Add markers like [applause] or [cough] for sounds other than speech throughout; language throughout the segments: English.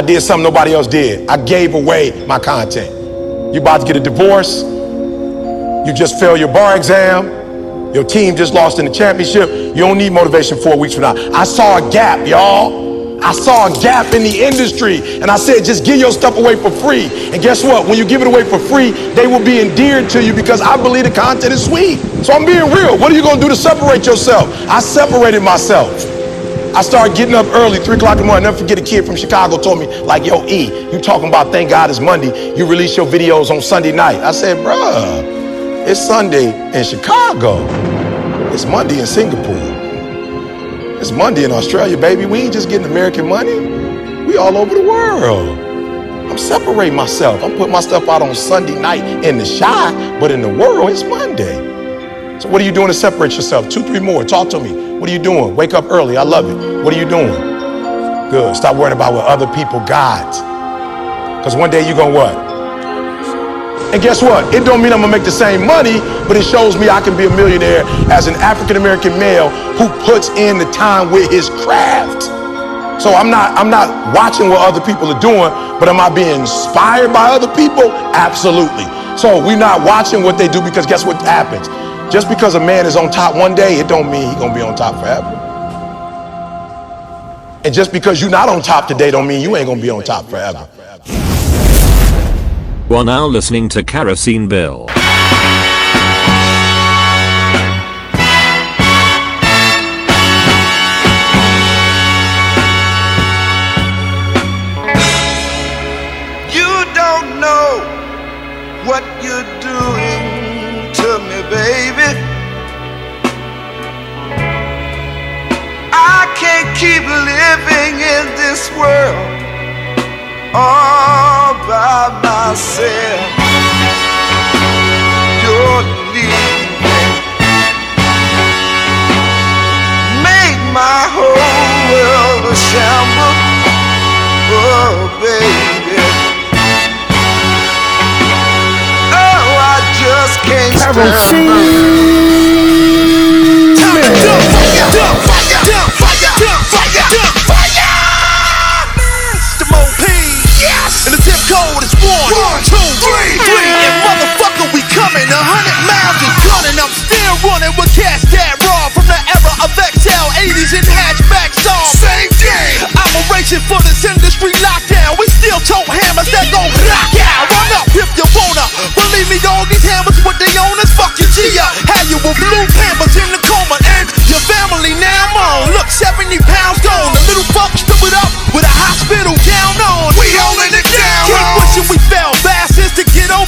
I did something nobody else did. I gave away my content. You about to get a divorce? You just failed your bar exam? Your team just lost in the championship? You don't need motivation four weeks from now. I saw a gap, y'all. I saw a gap in the industry and I said, just give your stuff away for free. And guess what? When you give it away for free, they will be endeared to you because I believe the content is sweet. So I'm being real. What are you going to do to separate yourself? I separated myself. I started getting up early, 3 o'clock in the morning. I Never forget a kid from Chicago told me, like, yo, E, you talking about thank God it's Monday. You release your videos on Sunday night. I said, bruh, it's Sunday in Chicago. It's Monday in Singapore. It's Monday in Australia, baby. We ain't just getting American money. We all over the world. I'm separating myself. I'm putting my stuff out on Sunday night in the shy, but in the world, it's Monday. So what are you doing to separate yourself? Two, three more. Talk to me. What are you doing? Wake up early. I love it. What are you doing? Good. Stop worrying about what other people got. Because one day you're going to what? And guess what? It don't mean I'm gonna make the same money, but it shows me I can be a millionaire as an African American male who puts in the time with his craft. So I'm not I'm not watching what other people are doing, but am I being inspired by other people? Absolutely. So we're not watching what they do because guess what happens? Just because a man is on top one day, it don't mean he's gonna be on top forever. And just because you're not on top today don't mean you ain't gonna be on top forever. You are now listening to Kerosene Bill. This world all by myself. You're leaving, make my whole world a shambles. Oh, baby. Oh, I just can't stand three, three. And motherfucker, we coming a hundred miles and gunning. I'm still running with cash that raw from the era of XL 80s and hatchback songs. Same thing. Operation for this industry lockdown. We still tote hammers that go rock out. Run up if you wanna. Believe me, all these hammers with the owners. Fuck your G up. Had you with blue pampers in the coma and your family now on. Look, 70 pounds gone. The little fuck stood it up with a hospital gown on. We holding it down. Keep wishing we fell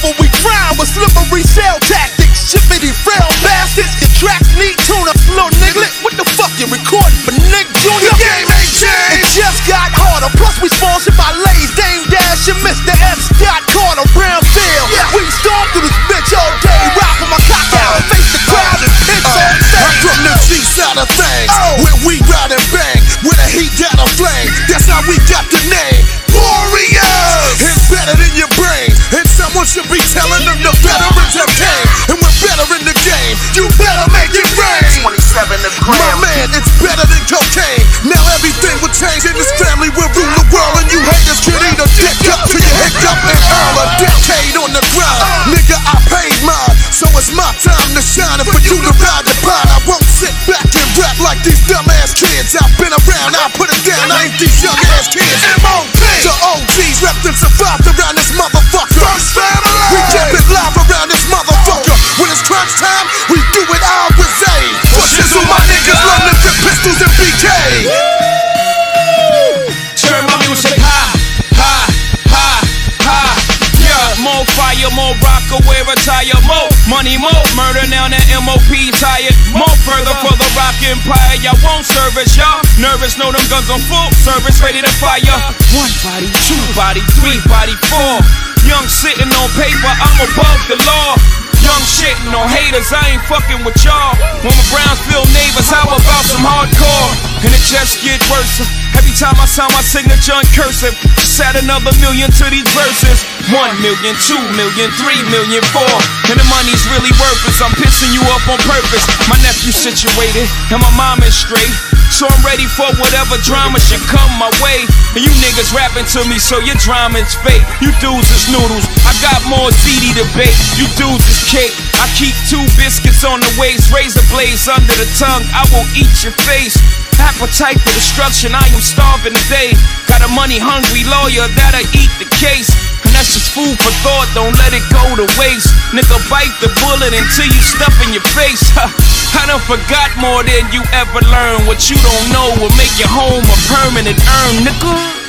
We drown with slippery cell tactics. Shippity frail bastards. Your tracks need tuna. Little nigga, what the fuck you recording for Nick Jr.? The game ain't changed. It just got harder. Plus we sponsored by Lay's, Dame Dash, and Mr. F. Scott Carter, Brownsville. We storm through this bitch all day. Rock with my cock out. Uh, Face the crowd and hits uh, on stage. I'm from the G side of things, oh. where we ride and bang, where the heat got a flame. That's how we got the name. And should be telling them the veterans have came, and we're better in the game. You better make it rain. 27 a gram. My man, it's better than cocaine. Now everything will change, and this family will rule the world, and you haters can eat a dick up till you hiccup and earn a decade on the ground. Nigga, I paid mine, so it's my time to shine, and for you to ride the pine, I won't sit back and rap like these dumbass kids. I've been around, I'll put it down. I ain't these young ass kids. Crunch time, we do it all with A. Pushes on my niggas, London with pistols and BK. Turn my music high, high, high, high. Yeah, more fire, more rock away, retire, more money, more murder. Now that MOP tired, more further for the rock empire. Y'all won't service, y'all nervous. Know them guns on full service, ready to fire. One body, two body, three body, four. Young sitting on paper, I'm above the law. Young shitting on haters, I ain't fucking with y'all. When my Brownsville neighbors, how about some hardcore? and it just get worse. Every time I sign my signature in cursive, just add another million to these verses. One million, two million, three million, four. And the money's really worthless. I'm pissing you up on purpose. My nephew's situated, and my mom is straight. So I'm ready for whatever drama should come my way. And you niggas rapping to me, so your drama is fake. You dudes is noodles. I got more CD to bake. You dudes is cake. I keep two biscuits on the waist, razor blades under the tongue. I will eat your face. Appetite for destruction, I am starving today. Got a money hungry lawyer that'll eat the case. That's just food for thought, don't let it go to waste. Nigga, bite the bullet until you stuff in your face. [laughs] I done forgot more than you ever learned. What you don't know will make your home a permanent urn, nigga.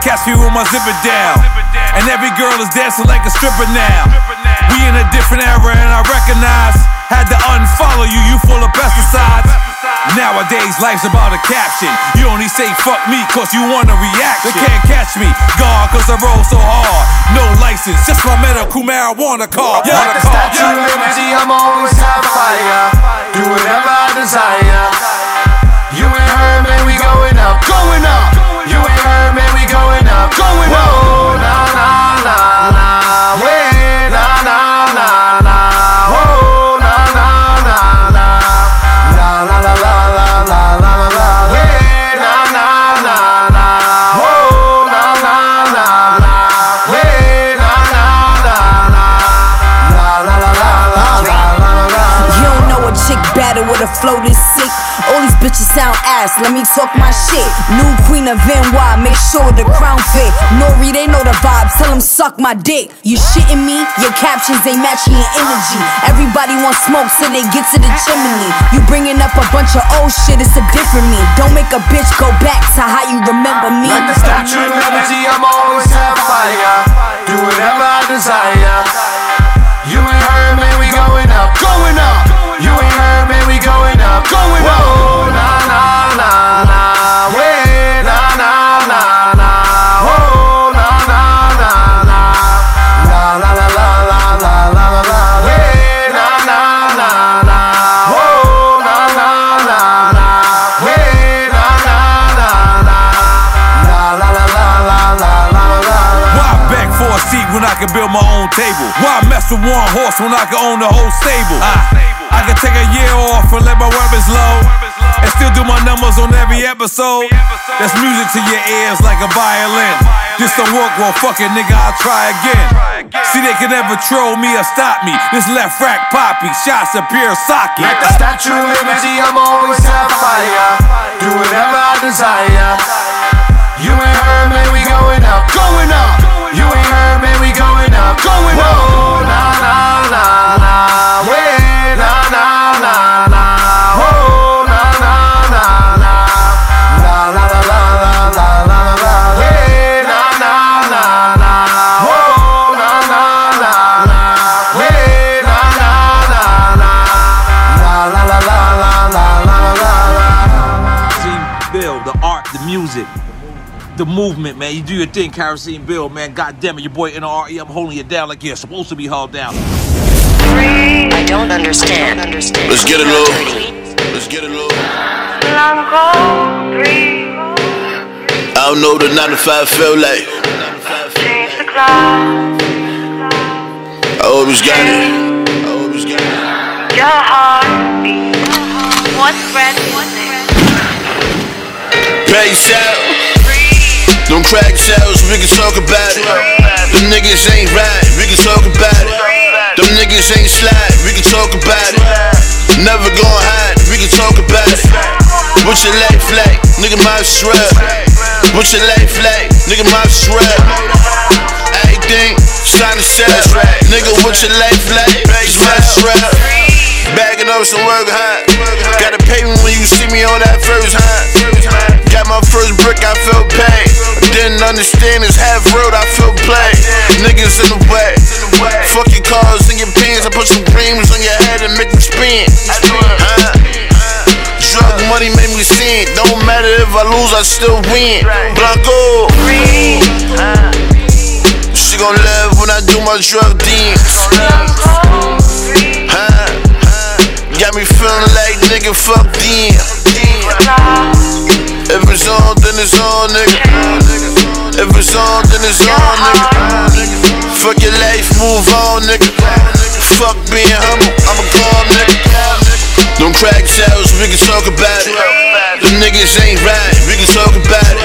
Catch me with my zipper down. And every girl is dancing like a stripper now. We in a different era and I recognize. Had to unfollow you, you full of pesticides. Nowadays, life's about a caption. You only say fuck me cause you want a reaction. They can't catch me, God, cause I roll so hard. No license, just my medical marijuana card. Like the Statue of Liberty, I'm always have fire. Do whatever I desire. You ain't heard, man, we going up, going up. You ain't heard, man, going up. Going Whoa, up. La, la, la, la. Bitches sound ass, let me talk my shit. New queen of NY, make sure the crown fit. Nori, they know the vibes, tell them suck my dick. You shitting me? Your captions ain't matching your energy. Everybody wants smoke, so they get to the chimney. You bringing up a bunch of old shit, it's a different me. Don't make a bitch go back to how you remember me. Like the Statue of Liberty, I'm always have fire. Do whatever I desire. You ain't heard, man, we going up, going up. Going up, going up. Whoa, nah, nah, nah. Yeah, nah, nah, nah, nah. Whoa, nah, nah, nah, nah. La, la, la, la, la, la, la, la, nah, nah, nah, nah. Whoa, nah, nah, nah. Yeah, nah, nah, nah, nah. La, la, la, la, la, la, la, la, la. Why beg for a seat when I can build my own table? Why mess with one horse when I can own the whole stable? I, I can take a year off and let my weapons low. And still do my numbers on every episode. That's music to your ears like a violin. This don't work, well, fuck it, nigga, I'll try again. See, they can never troll me or stop me. This left rack poppy, shots of pure sake. Like the Statue of Liberty, I'm always have fire. Do whatever I desire. You ain't heard, man, we going up, going up. You ain't heard, man, we going up, going up. Whoa, nah, nah, nah, nah. Yeah, the movement, man. You do your thing, Kerosene Bill, man. God damn it, your boy NRE, I'm holding you down like you're supposed to be held down. I don't understand. understand. Let's get it, Lou. Let's get it, Lou. I don't know what the 9 to 5 feel like. I always got it. I always got it. Your heartbeat. What's red Bass out. Them crack sales, we can talk about it. Them niggas ain't right, we can talk about it. Them niggas ain't slide, we can talk about it. Never gon' hide, we can talk about it. What's your life like? Nigga, my shred. What's your life like? Nigga, my shred. Everything, sign the set. Nigga, what's your life like? It's my shred. Bagging up some work, huh? Gotta pay me when you see me on that first, huh? Got my first brick, I felt pain. Didn't understand it's half road, I feel play. Niggas in the way. Fuck your cars and your pants. I put some creams on your head and make them spin. Drug money make me sin. Don't matter if I lose, I still win. Blanco. She gon' live when I do my drug deals. Got me feeling like nigga, fuck them. If it's on, then it's on, nigga. If it's on, then it's on, nigga. Fuck your life, move on, nigga. Fuck being humble, I'm a calm nigga. Them crack sales, we can talk about it. Them niggas ain't right, we can talk about it.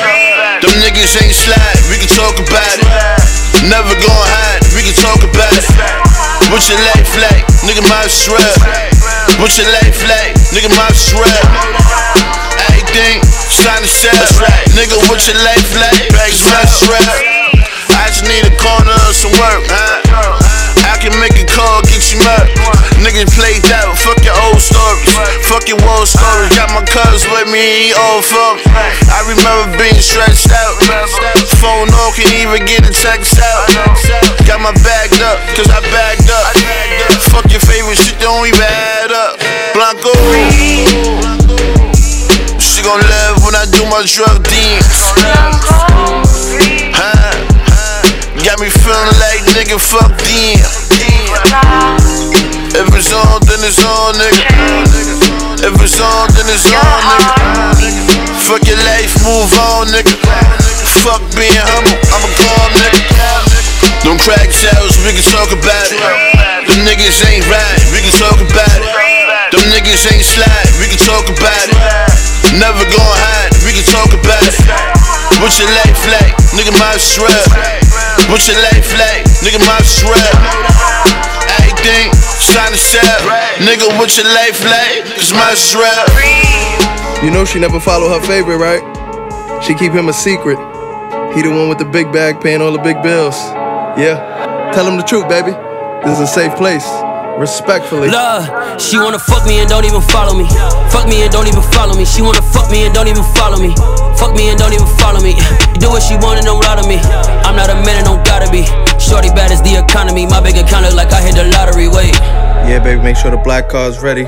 Them niggas ain't slide, we can talk about it. Never gon' hide, we can talk about it. What's your life like? Nigga, my shred. What's your life like? Nigga, my shred. Everything, sign the set. Nigga, what's your life like? It's my shred. I just need a corner of some work, huh? I can make a call, get you murk. Niggas played out, fuck stories. Fuck your old stories. Got my cuz with me, all fuck. I remember being stretched out. Phone off, can't even get a text out. Got my bagged up, cause I bagged up. Fuck your favorite shit, don't even add up. Blanco. She gon' live when I do my drug deals. Huh? Got me feeling like nigga, fuck them. If it's on, then it's on, nigga. If it's on, then it's on, nigga. Fuck your life, move on, nigga. Fuck being humble, I'm a calm nigga. Them crack sales, we can talk about it. Them niggas ain't right, we can talk about it. Them niggas ain't slide, we can talk about it. Never gon' hide, we can talk about it. What's your life like? Nigga, my shred. What's your life like? Nigga, my shred. Everything, sign the set. Nigga, what's your life like? Cause my shred. You know she never follow her favorite, right? She keep him a secret. He the one with the big bag paying all the big bills. Yeah. Tell him the truth, baby. This is a safe place. Respectfully. Love, she wanna fuck me and don't even follow me. Fuck me and don't even follow me. She wanna fuck me and don't even follow me. Fuck me and don't even follow me. You [laughs] do what she want and don't lie to me. I'm not a man and don't gotta be. Shorty bad as the economy. My big account look like I hit the lottery. Wait. Yeah, baby, make sure the black car's ready.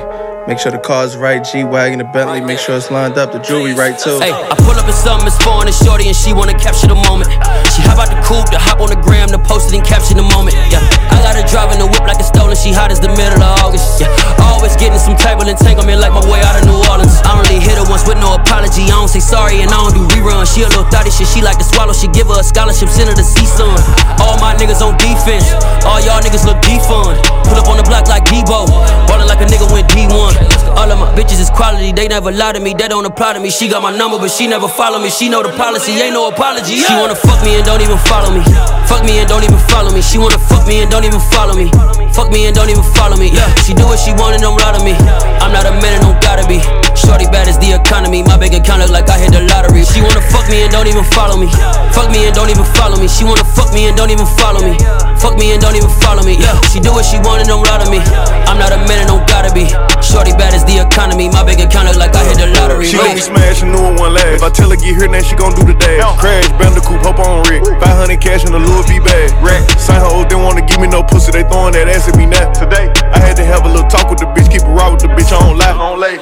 Make sure the car's right, G-Wagon, the Bentley, make sure it's lined up, the jewelry right too. Hey, I pull up in something, it's foreign and shorty, and she wanna capture the moment. She hop out the coupe, to hop on the gram, to post it and capture the moment. Yeah, I got her driving the whip like it's stolen, she hot as the middle of August. Yeah, always getting some type of entanglement like my way out of New Orleans. I only hit her once with no apology, I don't say sorry and I don't do reruns. She a little thotty shit, she like to swallow, she give her a scholarship, send her to sun. All my niggas on defense, all y'all niggas look defund. Pull up on the block like Debo, ballin' like a nigga went D1. All of my bitches is quality, they never lie to me, they don't apply to me. She got my number, but she never follow me. She know the policy, ain't no apology. She wanna fuck me and don't even follow me. Fuck me and don't even follow me. She wanna fuck me and don't even follow me. Fuck me and don't even follow me. Yeah, she do what she want and don't lie to me. I'm not a man and don't gotta be. Shorty bad as the economy. My bank account look like I hit the lottery. She wanna fuck me and don't even follow me. Fuck me and don't even follow me. She wanna fuck me and don't even follow me. Fuck me and don't even follow me. Yeah, she do what she want and don't lie to me. I'm not a man and don't gotta be. Shorty bad as the economy. My bank account look like I hit the lottery. She gon' be smashing new one last. If I tell her get here, then she gon' do the dash. Crash, Bandicoot, hop on Rick. 500 cash in the Louis V bag. Rack. Sign her old, they wanna give me no pussy. They throwing that ass at me now. Today, I had to have a little talk with the bitch. Keep it raw with the bitch. I don't lie. I don't lay.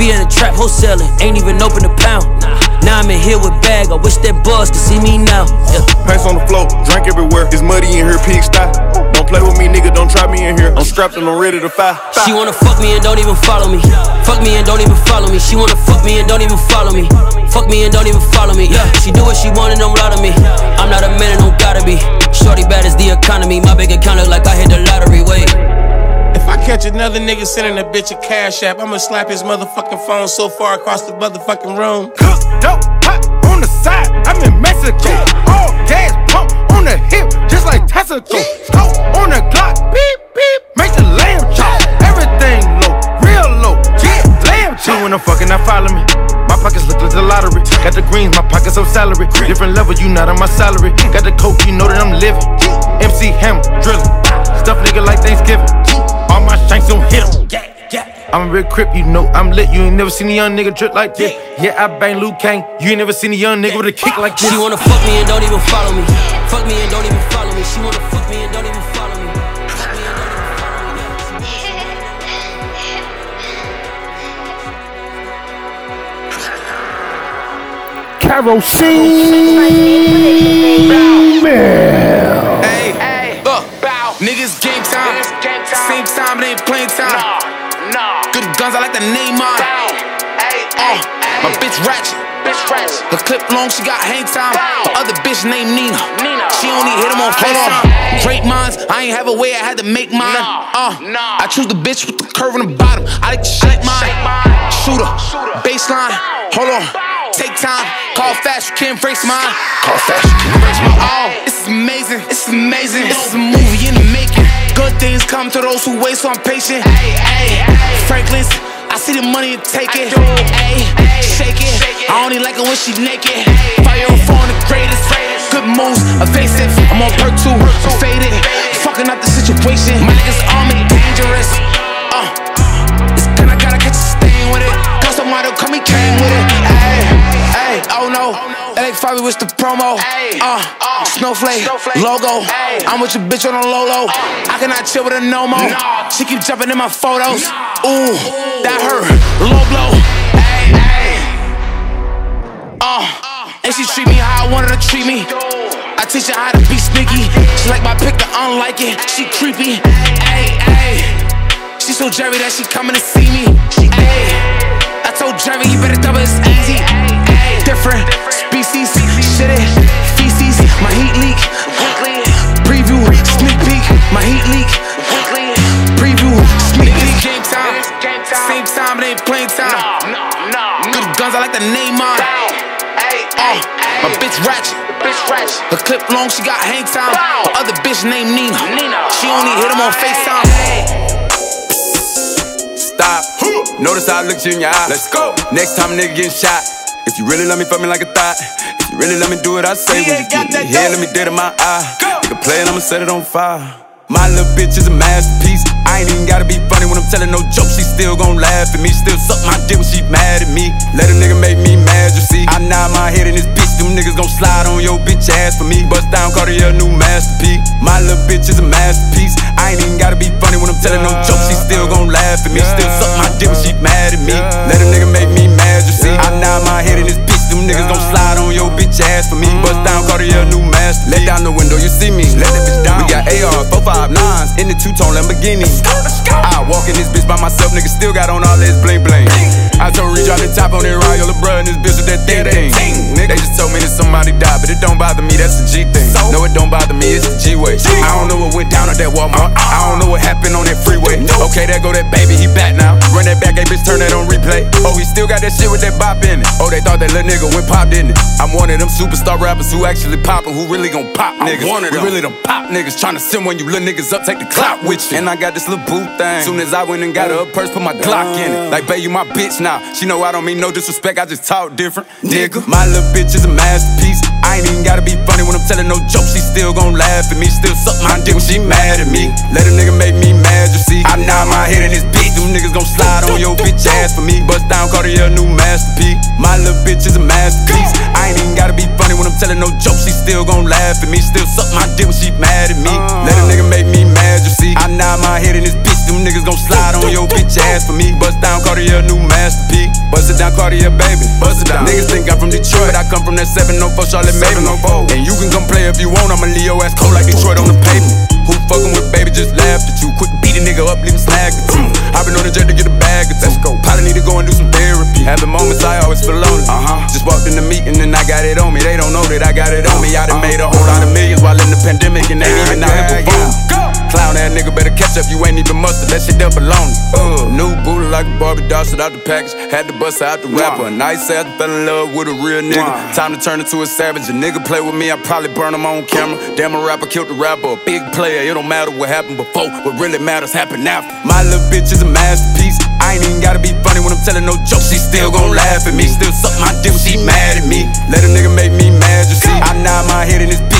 I used to be in the trap wholesaling, ain't even open a pound. Now I'm in here with bag, I wish that buzz could see me now. Yeah. Pants on the floor, drink everywhere. It's muddy in here, pig style. Don't play with me, nigga, don't try me in here. I'm strapped and I'm ready to fight. She wanna fuck me and don't even follow me. Fuck me and don't even follow me. She wanna fuck me and don't even follow me. Fuck me and don't even follow me. Yeah, she do what she want and don't lie to me. I'm not a man and don't gotta be. Shorty bad as the economy. My bank account look like I hit the lottery. Wait. I catch another nigga sending a bitch a cash app, I'ma slap his motherfucking phone so far across the motherfucking room. Cook dope hot on the side. I'm in Mexico. All gas pump on the hip, just like Texaco. Scope on the Glock. Beep beep. Make the lamb chop. Chop. when I'm fucking, not follow me. My pockets look like the lottery. Got the greens, my pockets on salary. Different level, you not on my salary. Got the coke, you know that I'm living. MC Hammer, drilling. Stuff nigga like Thanksgiving. All my shanks don't hit 'em. I'm a real crip, you know I'm lit. You ain't never seen a young nigga drip like this. Yeah, I bang Liu Kang. You ain't never seen a young nigga with a kick like this. She wanna fuck me and don't even follow me. Fuck me and don't even follow me. She wanna fuck me and don't even Hey, look, niggas game time. Same time, it ain't playing time. Nah, nah. Good guns, I like the name on. Uh, my bitch ratchet. Her clip long, she got hang time. The other bitch named Nina. Nina. She only hit him on FaceTime. Great minds, I ain't have a way, I had to make mine. Uh, I choose the bitch with the curve in the bottom. I like to shake mine. Shooter, baseline. Hold on, take time. Call fast, you can't race mine. Call fast, you can't race mine. Oh, this is amazing. This is amazing. This is a movie in the making. Good things come to those who wait, so I'm patient. Hey, Franklin's. See the money and take it. Ayy, shake it. I only like it when she naked. Fire on phone, the greatest. Good moves, evasive. I'm on perk two, faded. Fucking up the situation. My niggas on me, dangerous. Uh, this gun I gotta catch a stain with it. Got somebody come me came with it. Ayy, ayy, oh no. Fabi was the promo. Uh, snowflake, logo. I'm with your bitch on a low low. I cannot chill with a no more. She keep jumping in my photos. Ooh, that hurt. Low blow. Ayy, ayy. Uh, and she treat me how I want her to treat me. I teach her how to be sneaky. She like my pick, I don't like it. She creepy. Ayy, ayy. She so Jerry that she coming to see me. Ayy. I told Jerry you better double it's easy. Different species. Shit it. Feces. My heat leak. Weekly. Preview. Sneak peek. My heat leak. Weekly. Preview. Sneak peek. Game time. game time Same time, it ain't playing time. No, no, no. Good guns, I like the name on. Uh, my bitch ratchet. Her clip long, she got hang time. The other bitch named Nina. She only hit him on FaceTime. Stop. Notice how I looked you in your eye. Let's go. Next time a nigga getting shot. If you really love me, fuck me like a thought. If you really let me do what I say, when you get me here, let me dead in my eye. Nigga play it, I'ma set it on fire. My little bitch is a masterpiece. I ain't even gotta be funny when I'm telling no jokes. She still gon' laugh at me. Still suck my dick when she mad at me. Let a nigga make me mad, you see. I nod my head in this bitch. Them niggas gon' slide on your bitch ass for me. Bust down, Cartier, new masterpiece. My little bitch is a masterpiece. I ain't even gotta be funny when I'm telling no jokes. She still gon' laugh at me. Still suck my dick when she mad at me. Let a nigga make I nod my head in this bitch. Them niggas gon' slide on your bitch ass for me. Bust down, Cartier, new masterpiece. Let down the window, you see me. Let that bitch down. We got AR, 459s in the two-tone Lamborghini. I walk in this bitch by myself, nigga still got on all this bling bling. I told Reach out the top on that Royal LeBron, this bitch with that thing thing. They just told me that somebody died, but it don't bother me, that's the G thing. No, it don't bother me, it's the G way. I don't know what went down at that Walmart. Uh-uh. I don't know what happened on that freeway. Okay, there go that baby, he back now. Run that back, hey bitch, turn that on replay. Oh, he still got that shit with that bop in it. Oh, they thought that little nigga went pop, didn't it? I'm one of them superstar rappers who actually poppin', who really gon' pop niggas. one of We really them pop niggas tryna send when you little niggas up, take the clout with you. And I got this little boot thing. Soon as I went and got her a purse, put my Glock in it. Oh. Like, babe, you my bitch now. She know I don't mean no disrespect, I just talk different. Nigga, my little bitch is a masterpiece. I ain't even gotta be funny when I'm telling no jokes. She still gon' laugh at me, still suck my dick when she mad at me. Let a nigga make me mad, you see. I nod my head in this bitch. Them niggas gon' slide on your bitch ass for me. Bust down Cartier, new masterpiece. My little bitch is a masterpiece. I ain't even gotta be funny when I'm telling no jokes. She still gon' laugh at me, still suck my dick when she mad at me. Let a nigga make me mad, you see. I nod my head in this bitch. Them niggas gon' slide on your bitch ass for me. Bust down Cartier, new masterpiece. Bust it down Cartier, baby. Bust it down. Niggas think I'm from Detroit, I come from that 704 Charlotte Maven. And you can come play if you want, I'ma leave your ass cold like Detroit on the pavement. Who fucking with baby just laughed at you. Quick beat a nigga up, leave him slag at you. I been on the jet to get a bag of Let's go. Probably need to go and do some therapy. Having moments I always feel lonely. Uh-huh. Just walked in the meeting and I got it on me. They don't know that I got it on me. I done made a whole lot of millions while in the pandemic and ain't even out here performing. Clown ass nigga better catch up, you ain't even mustard. That shit there belong. Uh, new booty like a Barbie doll, shit out the package. Had to bust out the rapper. Nice ass fell in love with a real nigga. Time to turn into a savage. A nigga play with me, I probably burn him on camera. Damn, a rapper killed the rapper. A big player, it don't matter what happened before. What really matters happened after. My little bitch is a masterpiece. I ain't even gotta be funny when I'm telling no jokes. She still gon' laugh at me. Still suck my dick when she mad at me. Let a nigga make me mad, you see. I nod my head in this bitch.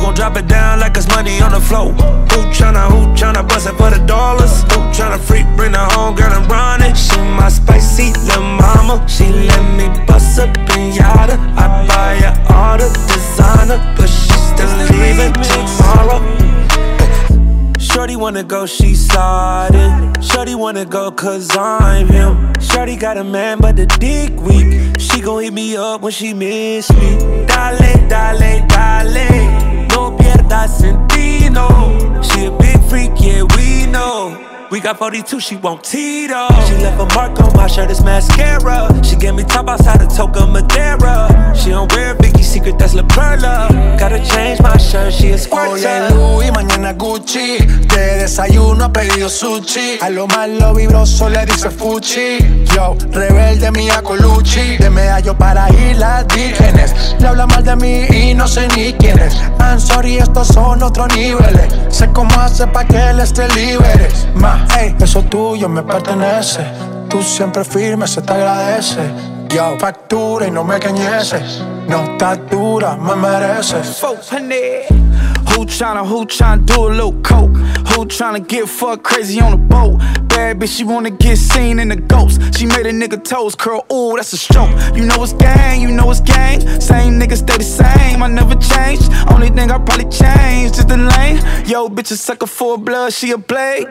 Gon' drop it down like it's money on the floor? Who tryna, who tryna bust it for the dollars? Who tryna freak, bring the home girl and run it? She my spicy little mama. She let me bust a pinata. I buy her all the designer, but she still leaving tomorrow. Shorty wanna go, she sliding. Shorty wanna go, cause I'm him. Shorty got a man, but the dick weak. She gon' hit me up when she miss me. Dale, dale, dale. Pierdas sentido. She a big freak, yeah, we know. We got 42, she want Tito. She left a mark on my shirt, it's mascara. She gave me top outside of Toca Madera. She don't wear Vicky Secret, that's La Perla. Gotta change my shirt, she a Hoy es Louis, mañana Gucci. De desayuno he pedido sushi. A lo malo vibroso le dice Fuchi. Yo, rebelde mía Colucci. De medallo para islas vírgenes. Le habla mal de mí y no sé ni quién es. I'm sorry, estos son otros niveles. Sé cómo hace pa' que él esté libre. Ma, ey, eso tuyo me pertenece. Tú siempre firme, se te agradece. Yo, factura y no me cañeces. No estás dura, me mereces. 400. Who tryna, who tryna do a little coke? Who tryna get fucked crazy on the boat? Bad bitch, she wanna get seen in the ghost. She made a nigga toes curl, ooh, that's a stroke. You know it's gang, you know it's gang. Same niggas stay the same, I never changed. Only thing I probably changed is the lane. Yo, bitch, a sucker for blood, she a blade.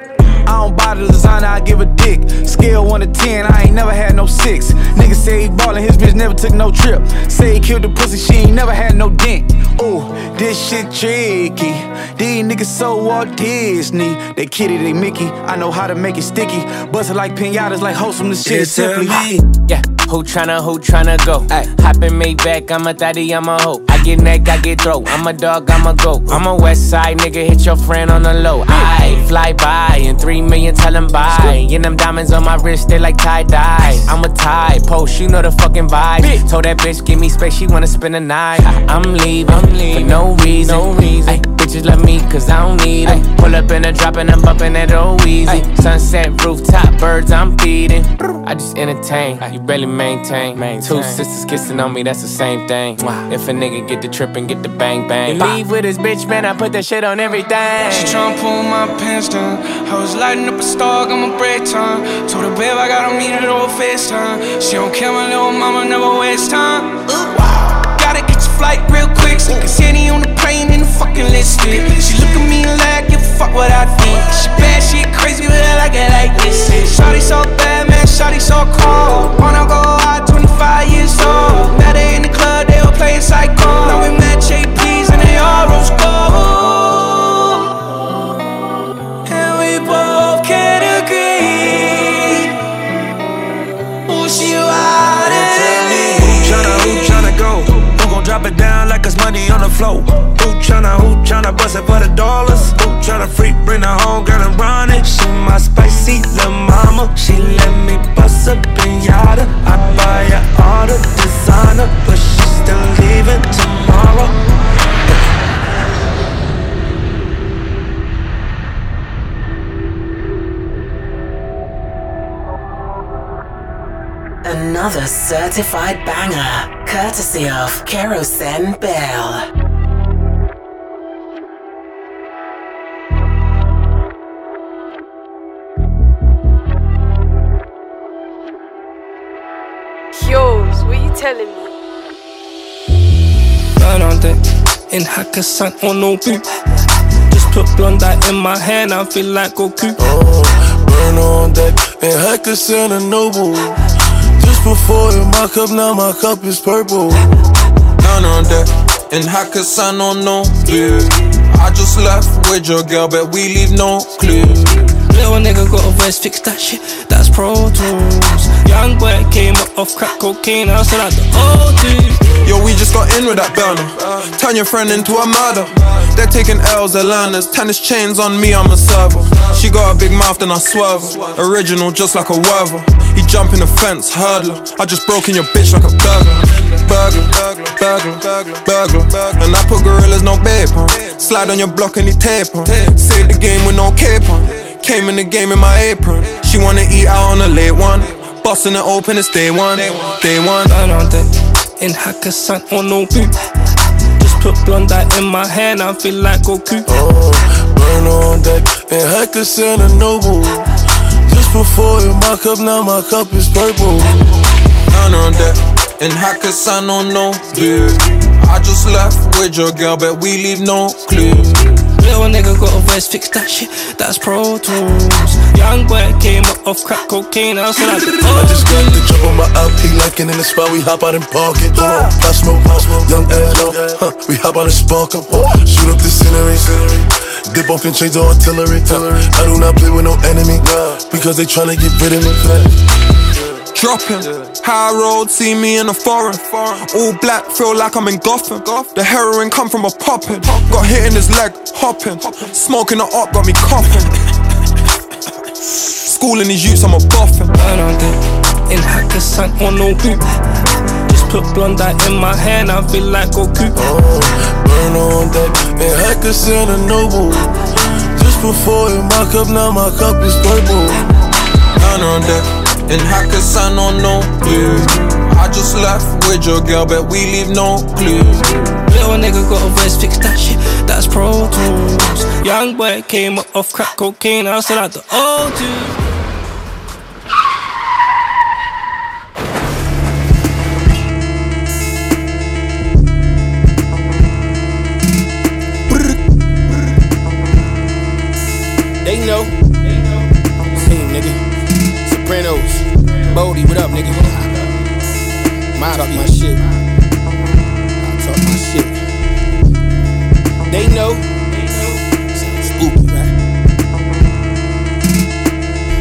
I don't buy the designer, I give a dick. Scale 1 to 10, I ain't never had no 6. Nigga say he ballin', his bitch never took no trip. Say he killed the pussy, she ain't never had no dent. Ooh, this shit tricky. These niggas so Walt Disney. They kitty, they Mickey. I know how to make it sticky. Bust it like pinatas, like wholesome, this shit simply. Yeah, who tryna, who tryna go? Ay, hop in Maybach, I'm a thotty, I'm a hoe. I get neck, I get throat. I'm a dog, I'm a goat. I'm a west side nigga, hit your friend on the low. I fly by in three million tell him bye. And them diamonds on my wrist, they like tie dye. I'm a tie post, you know the fucking vibe. Bitch. Told that bitch, give me space, she wanna spend the night. I'm leaving, I'm leaving for no reason. No reason. Ay, bitches love me cause I don't need them. Pull up in a drop and I'm bumping that old easy. Sunset rooftop, birds I'm feeding. I just entertain, you barely maintain. Two sisters kissing on me, that's the same thing. If a nigga get the trip and get the bang bang. And leave with his bitch, man, I put that shit on everything. She tryna pull my pants down. I was lighting up a star, got my break time. Told her, babe, I gotta meet her over FaceTime. She don't care, my little mama never waste time. Ooh, Gotta catch a flight real quick. So cause Henny on the plane and the fucking listed. She look at me like, give a fuck what I think. She bad, she crazy, but I like it like this. Shawty so bad, man, shawty so cold. Wanna go out, 25 years old. Met her in the club, they were playing psycho. Now we down money on the floor? Who tryna, who tryna bust it for the dollars? Who tryna freak, bring the home girl and run it? She my spicy little mama. She let me bust a pinata. I buy her all the designer, but she still leaving tomorrow. Another certified banger, courtesy of Kerosene Bell. Yours, what you telling me? Burn on deck in Hakkasan on no boot. Just put Blondie in my hand, I feel like Goku. Oh, burn on deck and Hakkasan and Noble. Just before in my cup, now my cup is purple. Burn on deck in Hakkasan on no yeah. I just left with your girl, but we leave no clue. Little nigga got a voice, fix that shit, that's Pro Tools. Young boy came up off crack cocaine, I still like the OG. Yo, we just got in with that burner. Turn your friend into a murder. They're taking L's, they're learners. Tennis chains on me, I'm a server. She got a big mouth, then I swerve. her. Original, just like a werver. He jump in the fence, hurdler. I just broke in your bitch like a burglar. Burglar, burglar, burglar. And I put gorillas, no babe on. Slide on your block and he tape on. Save the game with no cape on. Came in the game in my apron. She wanna eat out on a late one. Busting it open, it's day one. Day one. Burn on deck in Hakkasan on no boot. Just put Blondie in my hand, I feel like Goku. Oh, burn on deck and Hakkasan and Noble. Just before in my cup, now my cup is purple. Burn on deck in Hakkasan on no yeah. I just left with your girl, but we leave no clue. Little nigga got a voice, fix that shit, that's Pro Tools. Young boy came up off crack cocaine, I still like the I just got the drop on my LP, liking in the spot, we hop out and park it. Uh, I smoke, I smoke, young L, huh, we hop out and spark up, uh, shoot up the scenery, dip off and change the artillery. Uh, I do not play with no enemy, because they tryna get rid of me. Dropping, high road, see me in the foreign. All black, feel like I'm in Gotham. The heroin come from a poppin'. Got hit in his leg, hopping. Smoking the up got me coughing. Schooling these youths, I'm a boffin. Burn on deck in Hakkasan on no boot. Just put Blondie in my hand, I feel like Goku. Oh, burn on deck and Hakkasan and a Noble. Just before in my cup, now my cup is purple. Burn on deck in Hakkasan on no yeah. I just left with your girl, but we leave no clue. Little nigga got a voice, fix that shit, that's Pro Tools. Young boy came up off crack cocaine, I still like the OG. They up, nigga? Talk my shit. I talk my shit. They know. Spooky, right?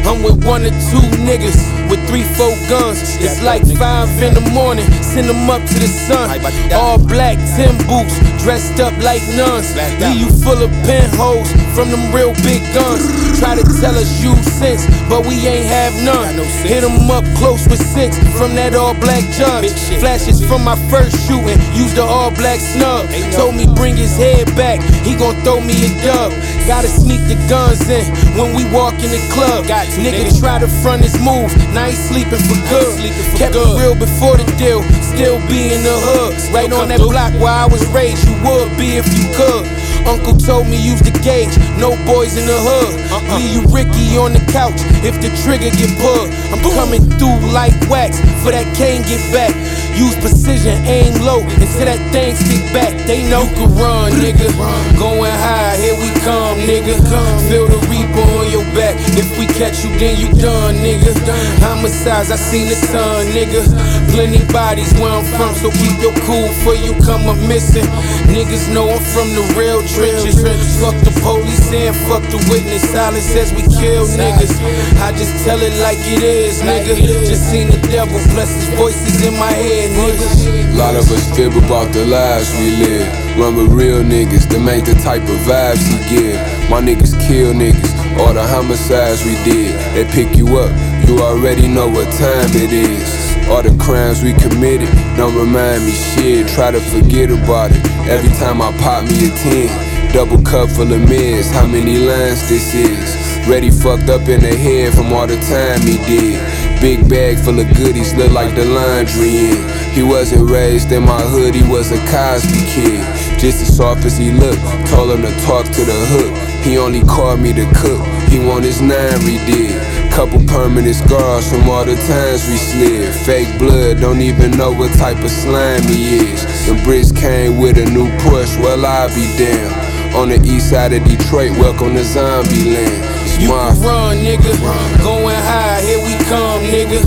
I'm with one or two niggas with three, four guns. It's like five in the morning. Send them up to the sun. All black, tin boots, dressed up like nuns. Leave you full of pinholes from them real big guns. Try to tell us you sense, but we ain't have none. No Hit them up close with six from that all black judge. Flashes from my first shooting, used the all black snub. Told me bring his head back, he gon' throw me a dub. Gotta sneak the guns in when we walk in the club. Nigga try to front his move, now he sleeping for good. Kept it real before the deal, still be in the hood. Right on that block where I was raised, you would be if you could. Uncle told me use the gauge, no boys in the hood. Uh-uh. Leave you Ricky on the couch if the trigger get pulled. I'm coming through like wax for that cane get back. Use precision, aim low until that thing stick back. They know you can run, nigga. Going high, here we come, nigga. Feel the reaper on your back. If we catch you, then you done, nigga. Homicides, I seen a ton, nigga. Plenty bodies where I'm from, so keep your cool before you come up missing. Niggas know I'm from the real trenches. Fuck the police and fuck the witness. Silence says we kill niggas. I just tell it like it is, nigga. Just seen the devil, plus his voices in my head, nigga. Lot of us fib about the lives we live. Run with real niggas, them ain't the type of vibes he give. My niggas kill niggas, all the homicides we did. They pick you up, you already know what time it is. All the crimes we committed, don't remind me shit. Try to forget about it. Every time I pop me a 10, double cup full of meds. How many lines this is? Ready fucked up in the head from all the time he did. Big bag full of goodies, look like the laundry in. He wasn't raised in my hood, he was a Cosby kid. Just as soft as he looked, told him to talk to the hook. He only called me to cook, he want his nine redid. Couple permanent scars from all the times we slid. Fake blood, don't even know what type of slime he is. The bricks came with a new push, well I be damn. On the east side of Detroit, welcome to zombie land. You can run, nigga. Going high, here we come, nigga.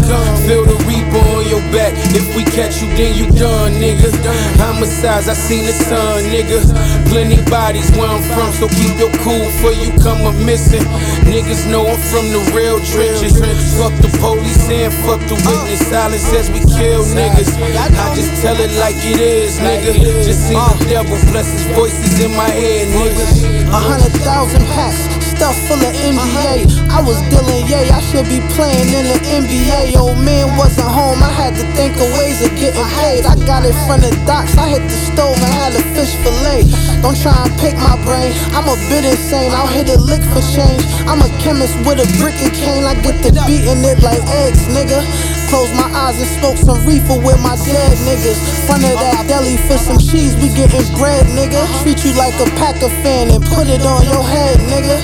Feel the reaper on your back. If we catch you, then you done, nigga. Homicides, I seen the sun, nigga. Plenty bodies where I'm from, so keep your cool for you come up missing. Niggas know I'm from the real trenches. Fuck the police and fuck the witness. Silence says we kill niggas. I just tell it like it is, nigga. Just see the devil bless his voices in my head, nigga. A hundred thousand packs, stuff full of NBA. Uh-huh. I was dealing, yay, I should be playing in the NBA. Old man wasn't home, I had to think of ways of getting paid. I got it from the docks, I hit the stove and had a fish fillet. Don't try and pick my brain, I'm a bit insane. I'll hit a lick for change. I'm a chemist with a brick and cane. I get to beating it like eggs, nigga. Close my eyes and smoke some reefer with my dead niggas. Front of that deli for some cheese, we getting bread, nigga. Treat you like a Packer fan and put it on your head, nigga.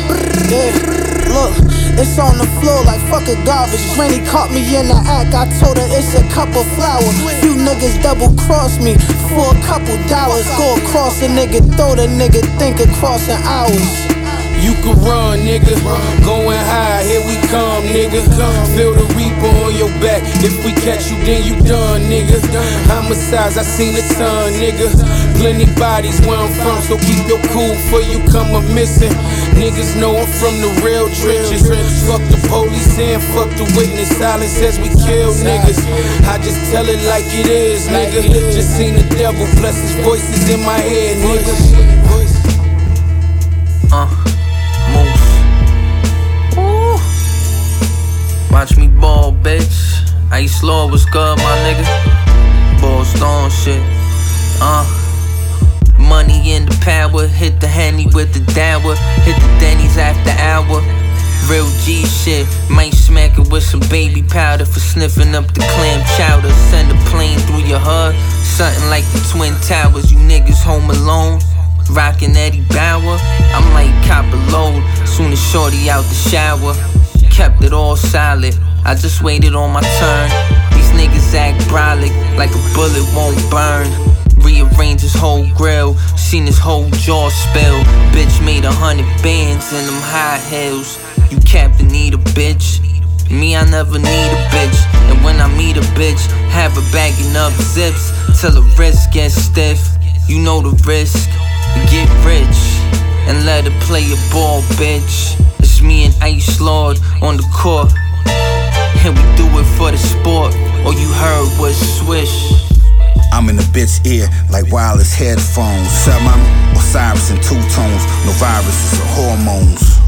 Yeah, look. It's on the floor like fuck a garbage. Granny caught me in the act. I told her it's a cup of flour. Few niggas double cross me for a couple dollars. Go across a nigga, throw the nigga, think across an hours. You can run, nigga. Going high, here we come, nigga. Feel the reaper on your back. If we catch you, then you done, nigga. Homicides, I seen a ton, nigga. Plenty bodies where I'm from, so keep your cool for you come up missing. Niggas know I'm from the real trenches. Fuck the police and fuck the witness. Silence says we kill niggas. I just tell it like it is, nigga. Just seen the devil bless his voices in my head, nigga. Uh, Watch me ball, bitch. Ice Lord was good, my nigga. Ball stone shit. Uh. Money in the power, hit the henny with the dower, hit the Denny's after hour. Real G shit, might smack it with some baby powder for sniffing up the clam chowder. Send a plane through your hood, something like the Twin Towers. You niggas home alone. Rockin' Eddie Bauer, I might cop a load soon as shorty out the shower. Kept it all solid, I just waited on my turn. These niggas act brolic, like a bullet won't burn. Rearrange his whole grill, seen his whole jaw spill. Bitch made a hundred bands in them high heels. You captain need a bitch. Me, I never need a bitch. And when I meet a bitch, have her bagging up zips till the wrist gets stiff. You know the risk. Get rich and let her play a ball, bitch. It's me and Ice Lord on the court. And we do it for the sport. All you heard was swish. I'm in the bitch ear like wireless headphones. Sub mama, Osiris in two tones. No viruses or hormones.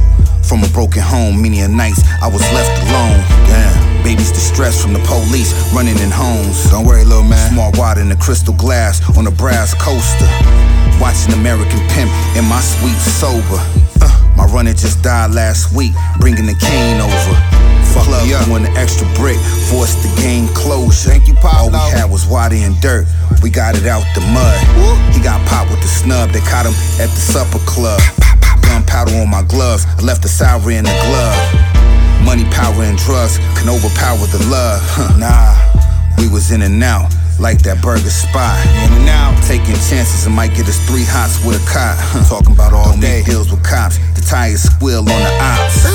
From a broken home, many a nights I was left alone. Damn, babies distressed from the police running in homes. Don't worry, little man. Small water in a crystal glass on a brass coaster. Watching American Pimp in my sweet sober. Uh, my runner just died last week, bringing the cane over. Fuck Club me up. doing the extra brick, forced the game closure. Thank you, Pop. All we had was water and dirt. We got it out the mud. He got popped with the snub. They caught him at the supper club. Gunpowder on my gloves. I left the sour in the glove. Money, power, and drugs can overpower the love. Nah, we was in and out like that burger spot. In and out, taking chances and might get us three hots with a cop. Huh, Talking about all day deals with cops. The tires squeal on the ops.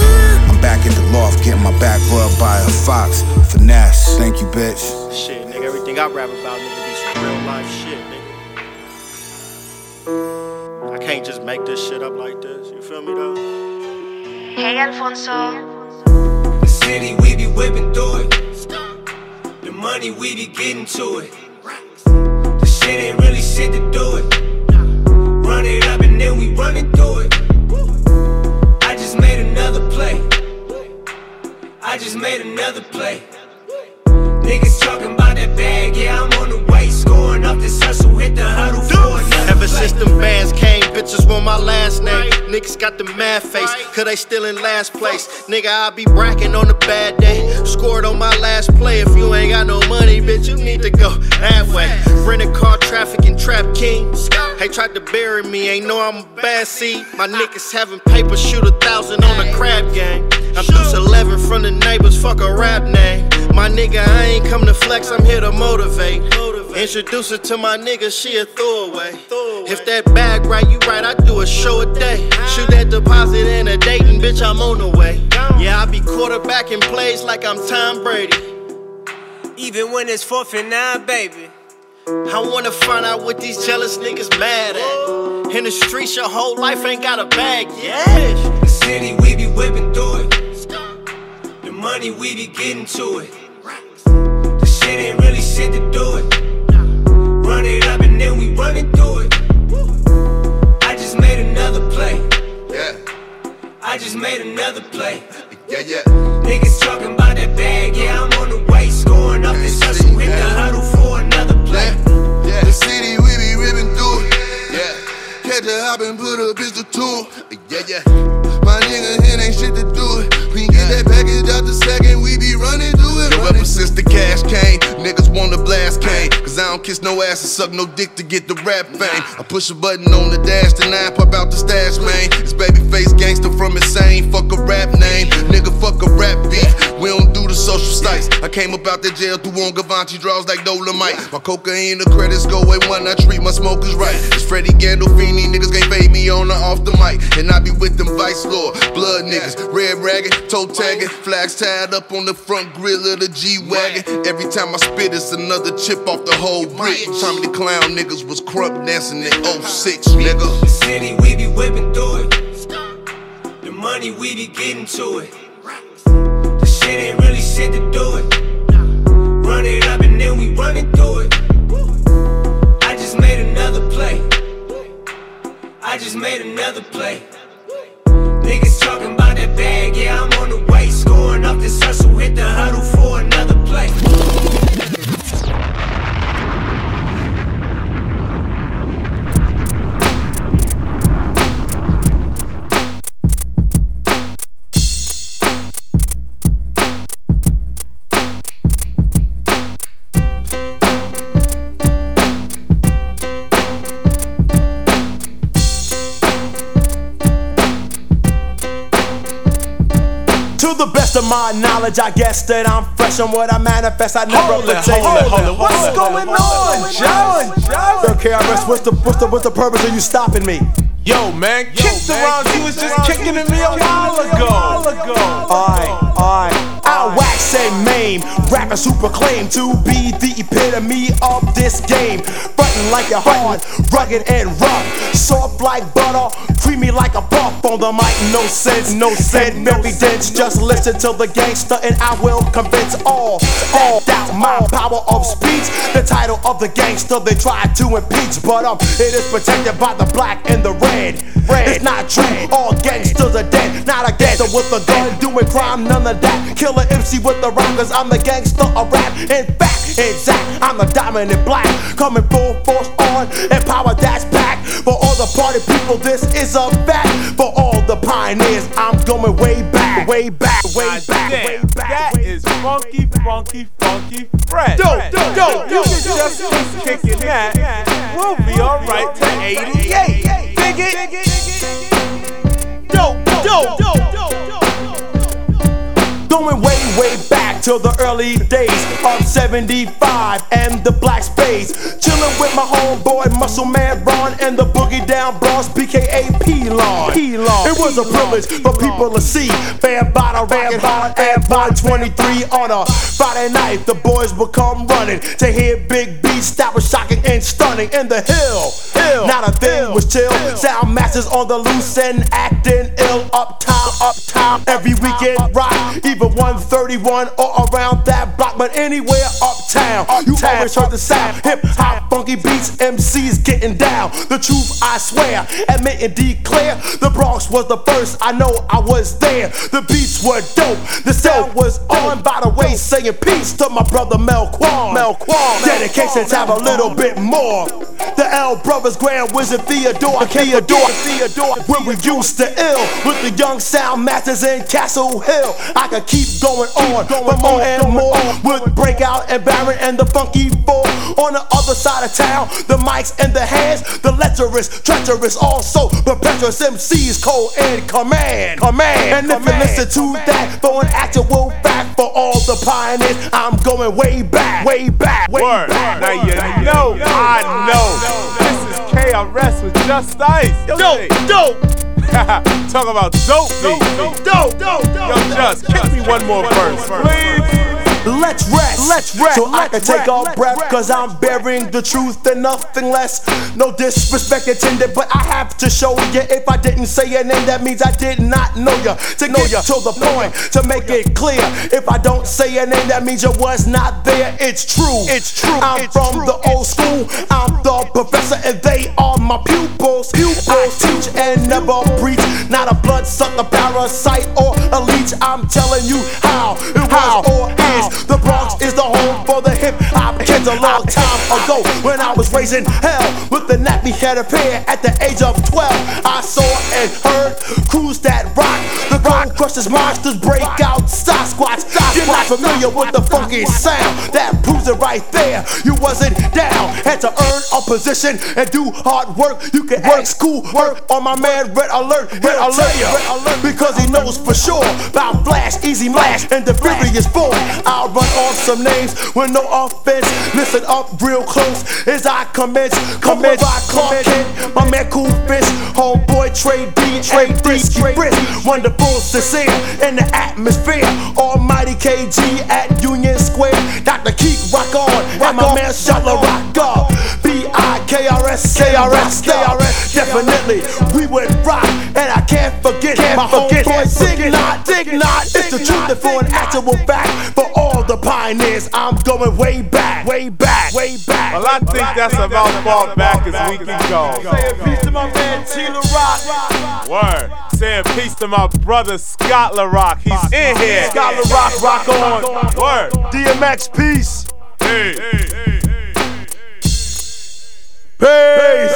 I'm back at the loft getting my back rubbed by a fox. Finesse, thank you, bitch. Shit, nigga, everything I rap about, nigga, be some real life shit, nigga. I can't just make this shit up like this. You feel me though? Hey, Alfonso. The city, we be whipping through it. Money, we be getting to it. The shit ain't really shit to do it. Run it up and then we run it through it. I just made another play. I just made another play. Niggas talking about bag, yeah, I'm on the way. Scoring off this hustle, hit the huddle for another Ever play. since them bands came, bitches want my last name. Niggas got the mad face, cause they still in last place. Nigga, I be bracking on a bad day. Scored on my last play. If you ain't got no money, bitch, you need to go that way. Rent a car, traffic, and trap king. Hey, tried to bury me, ain't know I'm a bad seed. My niggas having paper, shoot a thousand on the crab game. I'm deuce 11 from the neighbors, fuck a rap name. My nigga, I ain't come to flex, I'm here to motivate. Introduce her to my nigga, she a throwaway. If that bag right, you right, I do a show a day. Shoot that deposit and a date, and bitch, I'm on the way. Yeah, I be quarterbacking plays like I'm Tom Brady. Even when it's fourth and nine, baby. I wanna find out what these jealous niggas mad at. In the streets, your whole life ain't got a bag yet. The city, we be whipping through it. The money, we be getting to it. Shit to do it. Run it up and then we running through it. I just made another play. Yeah. I just made another play. Yeah, yeah. Niggas talking about that bag, yeah, I'm on the way. Scoring up this hustle, hit the huddle for another play. Yeah. The city, we be ripping through it. Yeah. Catch a hop and put a pistol to it. Yeah, yeah. My nigga, here ain't shit to do it. We get that package out the second, we be running through Ever since the cash came, niggas wanna blast cane. Cause I don't kiss no ass and suck no dick to get the rap fame. I push a button on the dash, then I pop out the stash, man. It's babyface gangster from insane, fuck a rap name. Nigga, fuck a rap beat. We don't do the social sites. I came up out the jail through on Givenchy draws like Dolomite. My cocaine, the credits go away one, I treat my smokers right. It's Freddie Gandolfini, niggas can't fade me on or off the mic. And I be with them Vice Lord, blood niggas, red ragged, toe tagging, flags tied up on the front grill of the G Wagon. Every time I spit, it's another chip off the whole brick. Tommy the Clown niggas was krump dancing in 06, nigga. The city, we be whipping through it. The money, we be getting to it. The shit ain't really shit to do it. Run it up and then we running through it. I just made another play. I just made another play. Niggas talking about bag, yeah, I'm on the way. Scoring off this hustle, hit the huddle for another play. Best of my knowledge, I guess that I'm fresh on what I manifest. I never Hold it, hold it, hold it, What's going on, John? John? KRS, what's the what's the what's the purpose of you stopping me? Yo, man, kicked around. You was just kicking at me a while ago. Alright, alright. And maim, rappers who proclaim to be the epitome of this game. Frontin' like you're hard, rugged and rough, soft like butter, creamy like a puff on the mic. No sense, no sense, Mary Dents. Just listen to the gangster, and I will convince all. All doubt my power of speech. The title of the gangster they try to impeach, but um, it is protected by the black and the red. Red. It's not true. All gangsters are dead. Not a gangster with a gun doing crime, none of that. Killer MC with the rhyme, cause I'm the gangster of rap. In fact, exact, I'm the dominant black. Coming full force on, and power that's back. For all the party people, this is a fact. For all the pioneers, I'm going way back, way back, way back, way back. That is funky, funky, funky fresh. Dope, dope, dope. You can just keep kicking that. We'll be alright to 88. Dig it? Dope, dope, dope, Going way, way back to the early days of 75 and the black space. Chilling with my homeboy Muscle Man Ron and the Boogie Down Bros, BKA P-Lon. It was a privilege for people to see Bambaataa Rockin' Hard and 123 on a Friday night. The boys would come running to hear big beats that was shocking and stunning in the hill. hill. Not a thing was chill. Sound masters on the loose and acting ill. Uptown, uptown, every weekend rock. Either 131 or around that block, but anywhere up uptown. You always heard the sound. Hip hop, funky beats, MCs getting down. The truth, I swear, admit and declare. The Bronx was the first. I know I was there. The beats were dope. The sound was on. By the way, saying peace to my brother Mel Quan. Mel Quan. Dedications have a little bit more. The L Brothers, Grand Wizard Theodore, Theodore, Theodore. When we used to ill with the young sound masters in Castle Hill. I could keep going on, but more and more with Breakout and Baron and the Funky Four. On the other side of town, the mics and the hands, the lecherous, treacherous, also perpetuous MCs, cold and command, command. And if you listen to that, for an actual fact, for all the pioneers, I'm going way back, way back, way Word. back. Now you know, I know. This is KRS with Just Ice. Yo, Dope, dope. [laughs] Talk about dope, dope, dope, dope, dope. Yo, Just, kick me one more verse, please. Let's rest, let's rest, so I can take a breath, cause I'm bearing the truth and nothing less. No disrespect intended, but I have to show you. If I didn't say your name, that means I did not know you. To know you to the point, to make it clear. If I don't say your name, that means you was not there. It's true, it's true. I'm from the old school, I'm the professor, and they are my pupils. Pupils, I teach and never preach. Not a bloodsucker, parasite, or a leech. I'm telling you how it was or is. The Bronx is the home for the hip a long time ago when I was raising hell with the nappy headed pair at the age of 12. I saw and heard crews that rock. The rock crushes monsters break out Sasquatch. You're not familiar with the funky sound that proves it right there. You wasn't down, had to earn a position and do hard work. You can work school work on my man Red Alert, Red Alert, Red Alert, because he knows for sure about Flash, Easy Flash, and the Furious Four. I'll run off some names with no offense. Listen up real close as I commence. Commence by Clark Kent, my man Cool Fish, homeboy Trey D, Trey D, Brisk, wonderful sincere in the atmosphere. Almighty KG at Union Square. Dr. Keith rock on, and my man Shala rock up. B I K R S KRS, KRS. Definitely, we would rock, and I can't forget can't my homeboy Dig Not, Dig Not. It's the truth and for an actual fact. For all the pioneers, I'm going way back, way back, way back. Well, I think that's about as far back as we can go. Saying peace to my man Tila Rock. Word. Saying peace to my brother Scott LaRock. He's in here. Scott LaRock, rock on. Word. DMX, peace. Hey. Peace.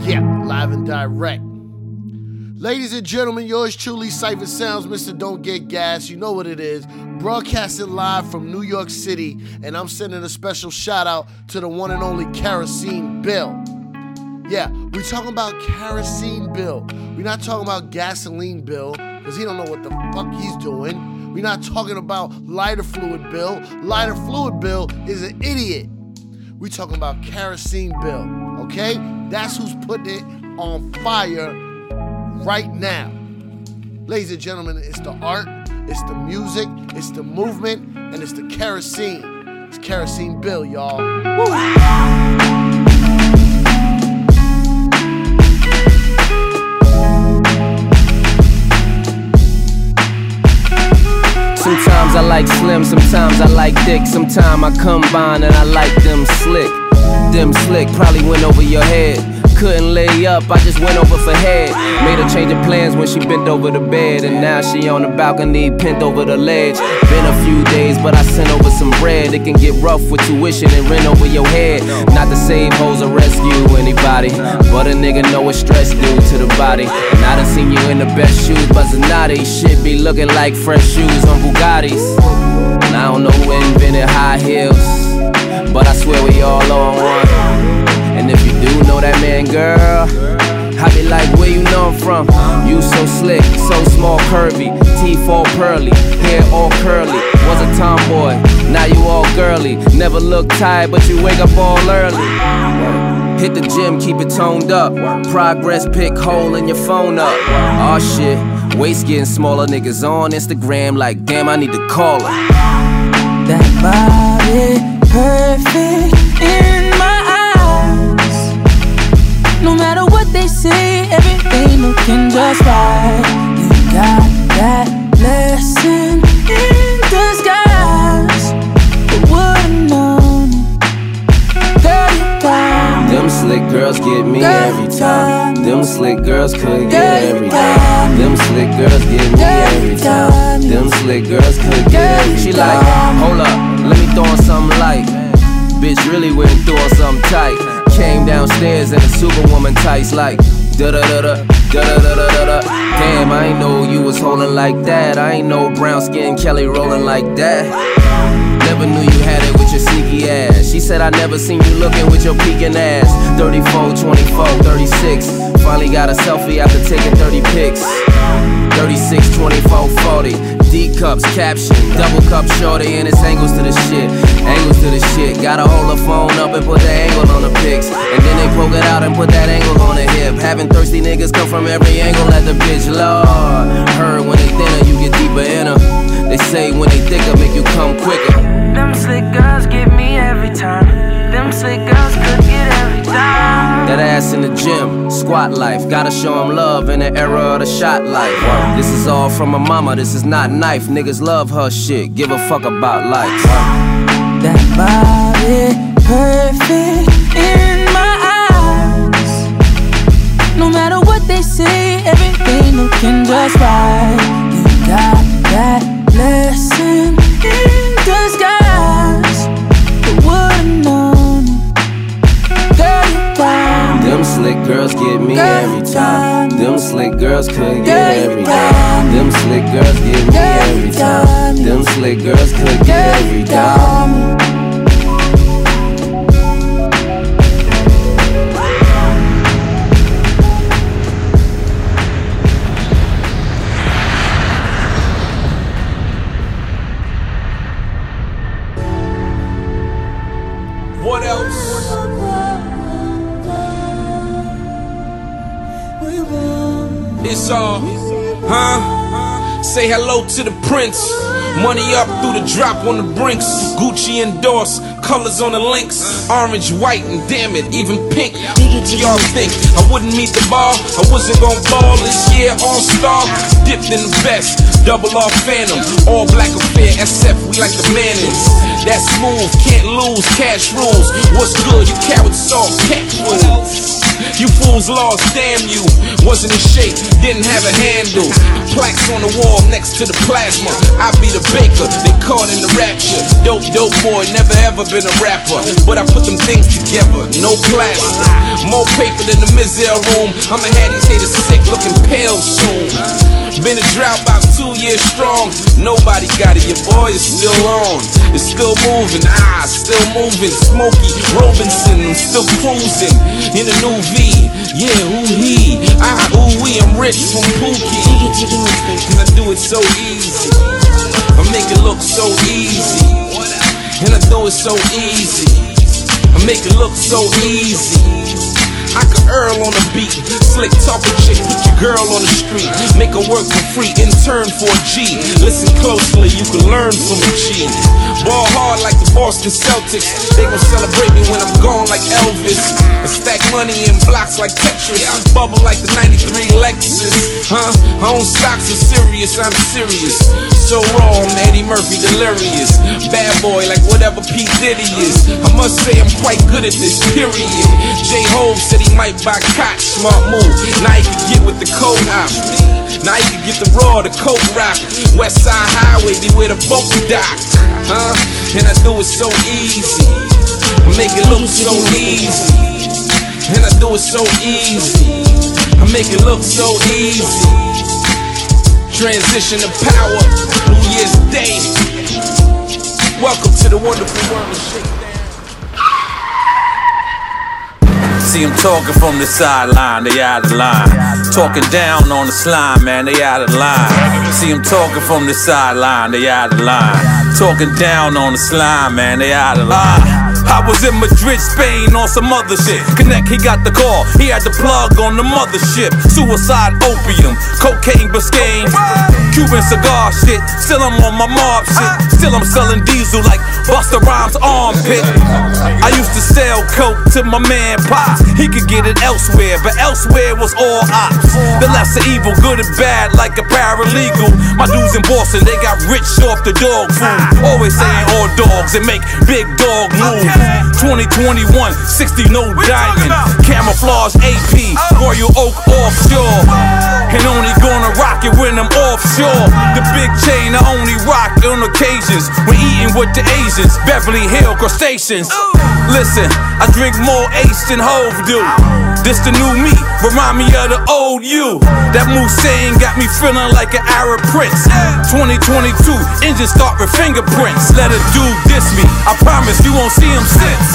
Yeah, live and direct. Ladies and gentlemen, yours truly, Cipha Sounds, Mr. Don't Get Gas. You know what it is. Broadcasting live from New York City, and I'm sending a special shout out to the one and only Kerosene Bill. Yeah, we're talking about Kerosene Bill. We're not talking about Gasoline Bill, because he don't know what the fuck he's doing. We're not talking about Lighter Fluid Bill. Lighter Fluid Bill is an idiot. We're talking about Kerosene Bill, okay? That's who's putting it on fire right now. Ladies and gentlemen, it's the art, it's the music, it's the movement, and it's the kerosene. It's Kerosene Bill, y'all. Woo! Sometimes I like slim, sometimes I like thick, sometimes I combine and I like them slick. Them slick probably went over your head. Couldn't lay up, I just went over for head. Made her change of plans when she bent over the bed. And now she on the balcony, pinned over the ledge. Been a few days, but I sent over some bread. It can get rough with tuition and rent over your head. Not to save hoes or rescue anybody. But a nigga know what stress do to the body. And I done seen you in the best shoes, but Zanotti shit be looking like fresh shoes on Bugattis. And I don't know who invented high heels. But I swear we all on one. If you do know that man, girl, I be like, where you know I'm from? You so slick, so small, curvy, teeth all pearly, hair all curly. Was a tomboy, now you all girly. Never look tired, but you wake up all early. Hit the gym, keep it toned up. Progress pick hole in your phone up. Aw shit, waist getting smaller. Niggas on Instagram like, damn, I need to call her. That body perfect. No matter what they say, everything looking just right. You got that blessing in disguise. You wouldn't known it. Them slick girls get me every time. Them slick girls could get everything. Them slick girls get me every time. Them slick girls could get everything. She like, hold up, let me throw on something light. Bitch really went through on something tight. Came downstairs in a superwoman tights like da da da da da da da da da. Damn, I ain't know you was holding like that. I ain't know brown skin Kelly rolling like that. Never knew you had it with your sneaky ass. She said I never seen you looking with your peeking ass. 34, 24, 36. Finally got a selfie after taking 30 pics. 36, 24, 40. D cups, caption, double cup shorty, and it's angles to the shit. Angles to the shit. Gotta hold the phone up and put the the pics. And then they poke it out and put that angle on the hip. Having thirsty niggas come from every angle at the bitch, Lord. Heard when they thinner, you get deeper in her. They say when they thicker, make you come quicker. Them slick girls get me every time. Them slick girls could get every time. That ass in the gym, squat life. Gotta show 'em love in the era of the shot life. This is all from my mama, this is not knife. Niggas love her shit, give a fuck about likes. That body perfect in my eyes. No matter what they say, everything looking just right. You got that blessing in disguise. Who would've known it? Girl, you got Them slick girls get me every time. Them slick girls could get every dime. Them slick girls get me every time. Them slick girls could get every dime. Say hello to the prince. Money up through the drop on the brinks. Gucci endorsed, colors on the links. Orange, white, and damn it, even pink. Do y'all think I wouldn't meet the bar? I wasn't gonna ball this year on star. Dipped in the best, double off phantom. All black affair, SF, we like the Mannings. That's smooth, can't lose, cash rules. What's good? You carrot sauce, cat food. You fools lost, damn you. Wasn't in shape, didn't have a handle. Plaques on the wall next to the plasma. I be the baker, they caught in the rapture. Dope, dope boy, never ever been a rapper. But I put them things together, no plaster. More paper than the Mizell room. I'ma have these haters sick, looking pale soon. Been a drought about two years strong. Nobody got it, your boy is still on. It's still moving, ah, still moving. Smokey Robinson, I'm still cruising in a new V. Yeah, who he? Ah, ooh, we, I'm rich from Pookie. And I do it so easy. I make it look so easy. And I do it so easy. I make it look so easy. I can Earl on the beat, slick talking chick, put your girl on the street, make her work for free, intern for a G. Listen closely, you can learn from a G. Ball hard like the Boston Celtics, they gon' celebrate me when I'm gone like Elvis. And stack money in blocks like Tetris, I bubble like the 93 Lexus. Huh? I own stocks are serious, I'm serious. So raw, I'm Eddie Murphy delirious. Bad boy like whatever P. Diddy is. I must say I'm quite good at this, period. J. Hove said he might buy cot, smart move. Now can get with the. Now he can get the raw, the coke rock. West Side Highway, be where the boat dock. Huh? And I do it so easy. I make it look so easy. And I do it so easy. I make it look so easy. Transition to power, New Year's Day. Welcome to the wonderful world of See them talking from the sideline, they out of line. Talking down on the slime, man, they out of line. See them talking from the sideline, they out of line. Talking down on the slime, man, they out of line. I was in Madrid, Spain on some other shit. Connect, he got the call. He had the plug on the mothership. Suicide, opium, cocaine, Biscayne. Cuban cigar shit. Still I'm on my mob shit. Still I'm selling diesel like Busta Rhymes armpit. I used to sell coke to my man Pops. He could get it elsewhere, but elsewhere was all ops. The lesser evil, good and bad, like a paralegal. My dudes in Boston, they got rich off the dog food. Always saying all dogs and make big dog moves. Diamonds. 2021, 60 no diamond. Camouflage AP, Royal Oak offshore. And only gonna rock it when I'm offshore. The big chain I only rock on occasions when eating with the Asians. Beverly Hill crustaceans. Listen, I drink more Ace than Hov do. This the new me, remind me of the old you. That Mulsanne got me feeling like an Arab prince. 2022, engine start with fingerprints. Let a dude diss me, I promise you won't see him since.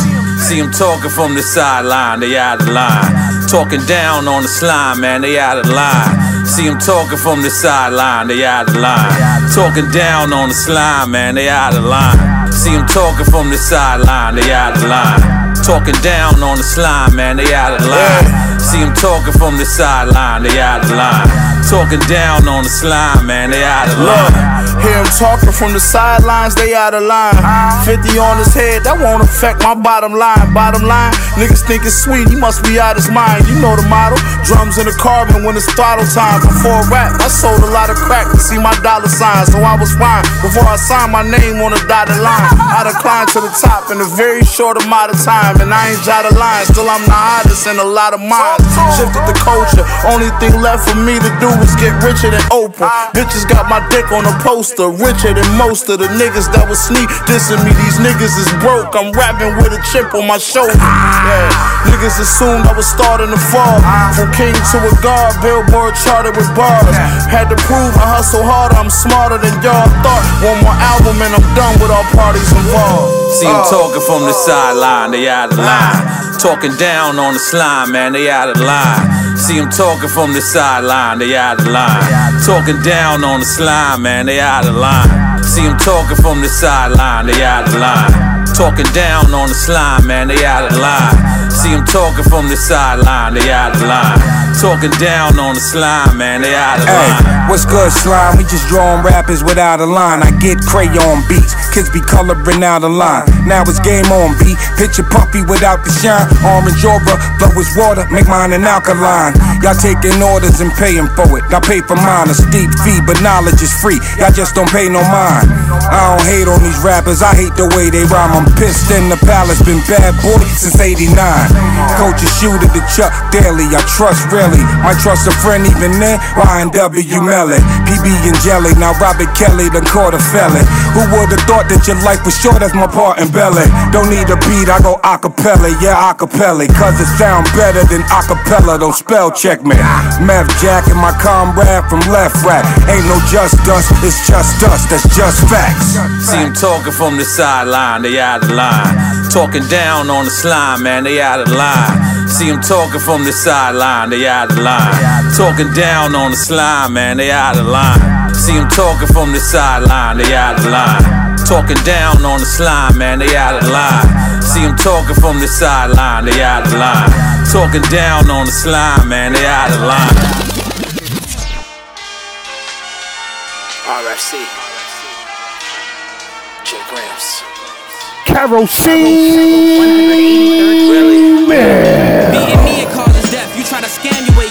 See him talking from the sideline, they out of line. Talking down on the slime, man, they out of line. See him talking from the sideline, they out of line. Talking down on the slime, man, they out of line. See him talking from the sideline, they out of line. Talking down on the slime, man, they out of line. See him talking from the sideline, they out of line. Talking down on the slime, man, they out of Look, line. hear him talking from the sidelines, they out of line. 50 on his head, that won't affect my bottom line. Bottom line, niggas think it's sweet, he must be out his mind. You know the model, drums in the carbon when it's throttle time. Before rap, I sold a lot of crack to see my dollar sign, so I was fine. Before I signed my name on a dotted line, I declined to the top in a very short amount of time, and I ain't jotted lines. Still, I'm the hottest in a lot of minds. Shifted the culture, only thing left for me to do is get richer than Oprah. Bitches got my dick on a poster, richer than most of the niggas that was sneak dissing me. These niggas is broke, I'm rapping with a chip on my shoulder. Yeah, niggas assumed I was starting to fall. From king to a god, billboard charted with bars. Had to prove I hustle harder, I'm smarter than y'all thought. One more album and I'm done with all parties involved. See him Uh. talking from the sideline, they out of line. Talking down on the slime, man, they out of line. See him talking from the sideline, they out of line. Talking down on the slime, man, they out of line. See him talking from the sideline, they out of line. Talking down on the slime, man, they out of line. See him talking from the sideline, they out of line. Talking down on the slime, man, they out of line. Hey, what's good, slime? We just drawing rappers without a line. I get crayon beats, kids be coloring out a line. Now it's game on beat. Picture puppy without the shine. Orange aura, flow is water, make mine an alkaline. Y'all taking orders and paying for it. I pay for mine, a steep fee, but knowledge is free. Y'all just don't pay no mind. I don't hate on these rappers, I hate the way they rhyme. I'm pissed in the palace, been bad boy since 89. Coach a shooter to Chuck Daly, I trust really. Might trust a friend even then, Ryan W. Melly. PB and Jelly, now Robert Kelly done caught a felon. Who would've thought that your life was short as my part in belly? Don't need a beat, I go acapella, yeah, acapella. Cause it sound better than acapella, don't spell check me. Meth Jack and my comrade from Left Rack. Ain't no just us, it's just us, that's just facts. See him talking from the sideline, they out of line. Talking down on the slime, man, they out of line. See him talking from the sideline, they out of line. Talking down on the slime, man, they out of line. See him talking from the sideline, they out of line. Talking down on the slime, man, they out of line. See him talking from the sideline, they out of line. Talking down on the slime, man, they out of line. RFC. J Grams. Kerosene. Man.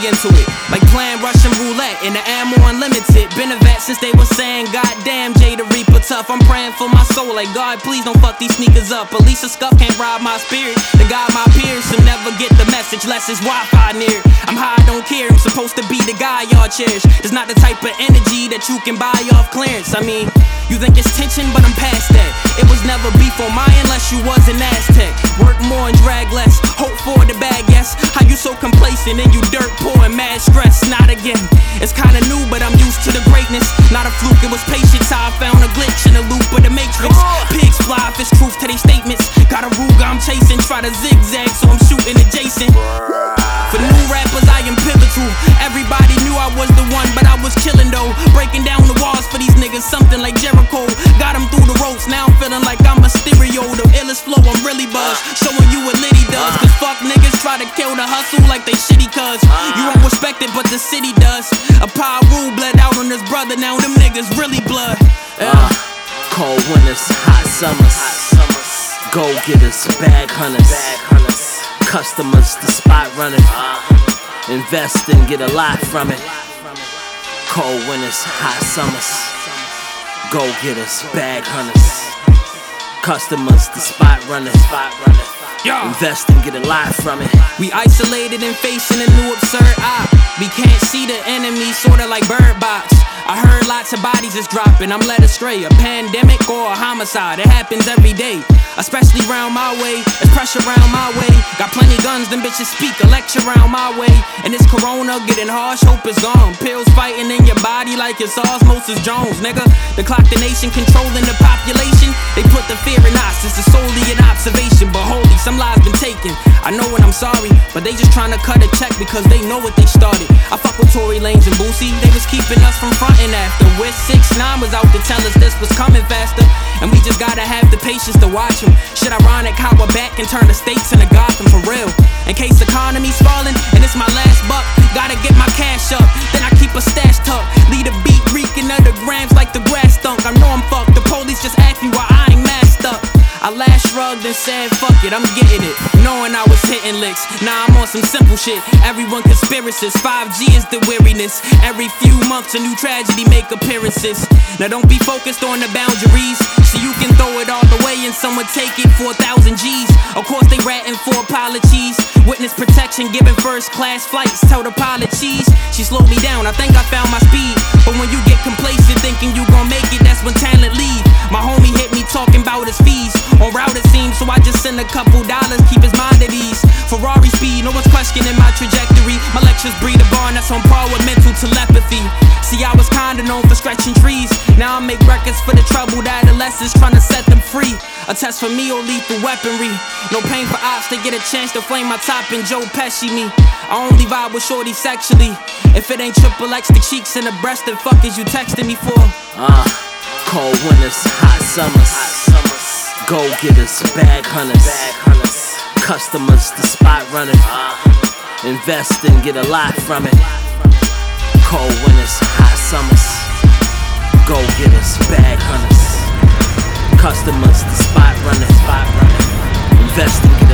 Into it. Like playing Russian roulette and the ammo unlimited. Been a vet since they was saying, Goddamn, Jay the Reaper tough. I'm praying for my soul. Like, God, please don't fuck these sneakers up. At least a scuff can't rob my spirit. The God, my peers, will never get the message. Less is Wi Fi near. I'm high, I don't care. I'm supposed to be the guy y'all cherish. It's not the type of energy that you can buy off clearance. I mean, you think it's tension, but I'm past that. It was never beef on my unless you was an Aztec. Work more and drag less. Hope for the bag, yes. How you so complacent and you dirt poor and mad stress? Not again. It's kinda new, but I'm used to the greatness. Not a fluke, it was patience. How I found a glitch in the loop of the matrix. Pigs fly if it's truth to their statements. Got a Ruger I'm chasing. Try to zigzag, so I'm shooting adjacent. For new rappers, I am pivotal. Everybody knew I was the one, but I was killing though. Breaking down the walls for these niggas, something like Jericho. Got them through the ropes, now I'm feeling like I'm a stereo. The illest flow, I'm really buzzed. Showing you what Liddy does. Cause fuck niggas try to kill the hustle like they shitty cuz. You don't respect it, but the city does. A rule bled out on his brother, now them niggas really blood. Yeah. Cold winters, hot summers. Go getters, bag hunters. Customers, the spot runners. Invest and get a lot from it. Cold winters, hot summers. Go getters, bag hunters. Customers, the spot runners, spot runners. Invest and get a lot from it. We isolated and facing a new absurd op. We can't see the enemy, sorta like Bird Box. I heard lots of bodies is dropping, I'm led astray. A pandemic or a homicide, it happens every day. Especially round my way, there's pressure round my way. Got plenty guns, them bitches speak a lecture round my way. And this corona getting harsh, hope is gone. Pills fighting in your body like it's Osmosis Jones, nigga. The clock, the nation controlling the population. They put the fear in us, it's solely an observation. But holy, some lives been taken. I know when I'm sorry, but they just trying to cut a check because they know what they started. I fuck with Tory Lanez and Boosie, they was keeping us from frontin' after. With 6 9 was out to tell us this was coming faster. And we just gotta have the patience to watch him. Shit ironic how we're back and turn the states into Gotham for real. In case the economy's falling and it's my last buck, gotta get my cash up. Then I keep a stash tucked. Lead a beat reeking the grams like the grass stunk. I know I'm fucked. The police just ask me why I ain't masked up. I last shrugged and said, fuck it, I'm getting it. Knowing I was hitting licks. Now I'm on some simple shit. Everyone conspiracies. 5G is the weariness. Every few months a new tragedy make appearances. Now don't be focused on the boundaries. So you can throw it all away and someone take it for a thousand G's. Of course they ratting for apologies. Witness protection, giving first class flights. Tell the pilot cheese. She slowed me down, I think I found my speed. But when you get complacent thinking you gon' make it, that's when talent leave. My homie hit me talking about his fees. On route it seems, so I just send a couple dollars, keep his mind at ease. Ferrari speed, no one's questioning my trajectory. My lectures breed a barn that's on par with mental telepathy. See, I was kinda known for stretching trees. Now I make records for the troubled adolescents, trying to set them free. A test for me or lethal weaponry. No pain for ops, they get a chance to flame my top and Joe Pesci me. I only vibe with shorty sexually. If it ain't triple X, the cheeks and the breast, then fuck is you texting me for? Uh, cold winters, hot summers. Go getters, bag hunters. Customers, the spot runners. Invest and get a lot from it. Cold winters, hot summers. Go getters, bag hunters. Customers, the spot runners. Invest and get a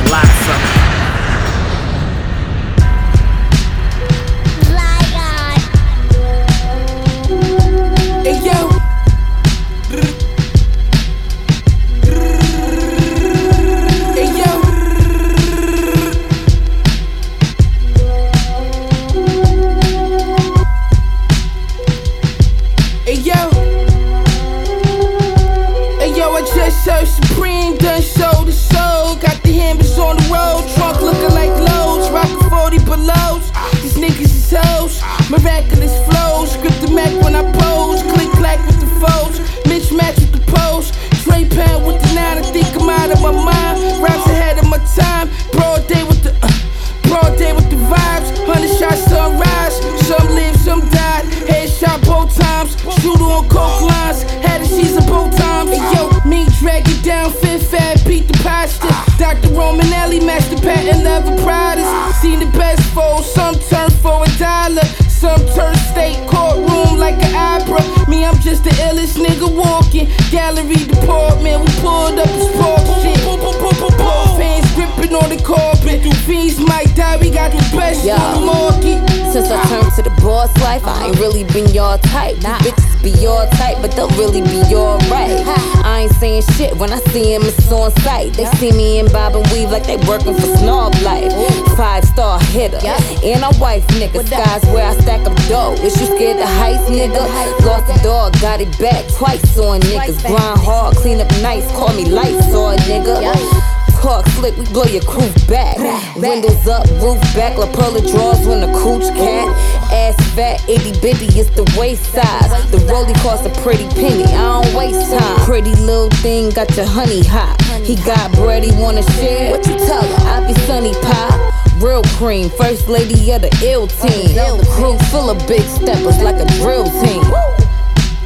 shit when I see him, it's on sight. They see me in bob and weave like they working for Snob Life. Five star hitter, and a wife nigga. Skies where I stack up dough. Is you scared to heist, nigga? Lost a dog, got it back twice on niggas. Grind hard, clean up nice, call me lights on nigga. Talk slick, we blow your crew back. Windows up, roof back, La Perla draws when the cooch cat. Ass fat, itty bitty, it's the waist size. The rollie costs a pretty penny, I don't waste time. Pretty little thing, got your honey hot. He got bread, he wanna share. What you tell her? I be sunny pop. Real cream, first lady of the ill team. Crew full of big steppers like a drill team.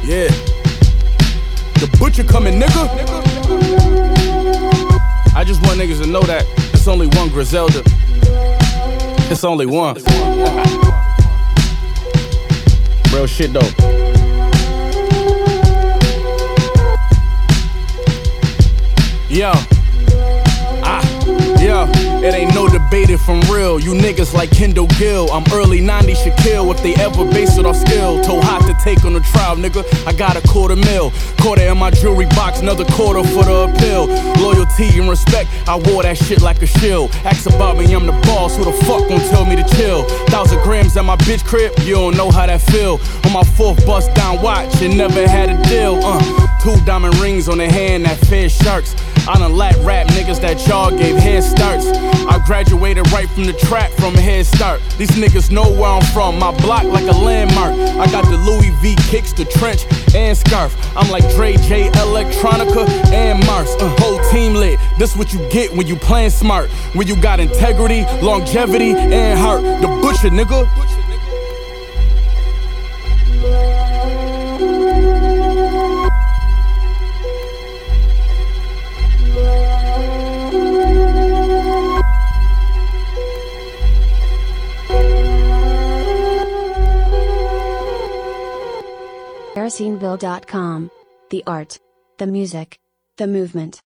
Yeah. The butcher coming, nigga. Just want niggas to know that it's only one Griselda. It's only one. Real shit though. Yo. It ain't no debate. elevated from real. You niggas like Kendall Gill. I'm early 90s Shaquille if they ever base it off skill. Told hot to take on the trial, nigga. I got a quarter mil. Quarter in my jewelry box, another quarter for the appeal. Loyalty and respect, I wore that shit like a shield. Ask about me, I'm the boss. Who the fuck gon' tell me to chill? Thousand grams at my bitch crib, you don't know how that feel. On my fourth bust down watch, and never had a deal. Uh, two diamond rings on the hand that fed sharks. I done lap rap niggas that y'all gave head starts. I graduated right from the trap from a head start. These niggas know where I'm from, my block like a landmark. I got the Louis V kicks, the trench, and scarf. I'm like Dre J, Electronica, and Mars. Uh, whole team lit. This what you get when you playing smart. When you got integrity, longevity, and heart. The butcher, nigga. The art, the music, the movement.